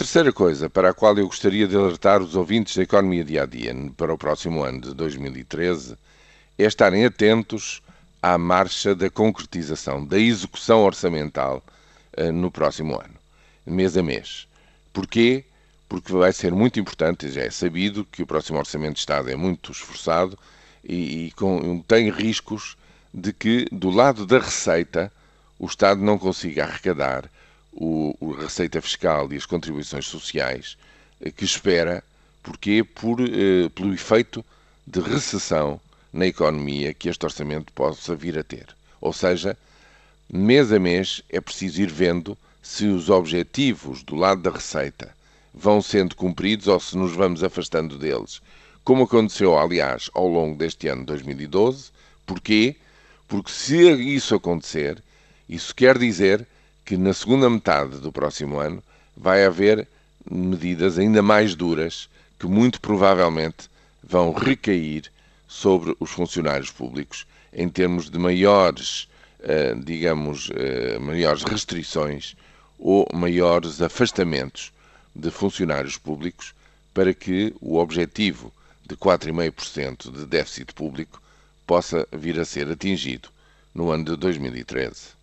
terceira coisa para a qual eu gostaria de alertar os ouvintes da economia dia a dia para o próximo ano de 2013 é estarem atentos à marcha da concretização, da execução orçamental uh, no próximo ano, mês a mês. Porquê? Porque vai ser muito importante, já é sabido que o próximo Orçamento de Estado é muito esforçado e, e com, tem riscos de que, do lado da receita, o Estado não consiga arrecadar o, o receita fiscal e as contribuições sociais eh, que espera, porque por, eh, pelo efeito de recessão na economia que este orçamento possa vir a ter. Ou seja, mês a mês é preciso ir vendo se os objetivos do lado da receita vão sendo cumpridos ou se nos vamos afastando deles, como aconteceu, aliás, ao longo deste ano 2012. Porquê? Porque se isso acontecer, isso quer dizer que na segunda metade do próximo ano vai haver medidas ainda mais duras que muito provavelmente vão recair sobre os funcionários públicos em termos de maiores, eh, digamos, eh, maiores restrições ou maiores afastamentos de funcionários públicos para que o objetivo de 4,5% de déficit público possa vir a ser atingido no ano de 2013.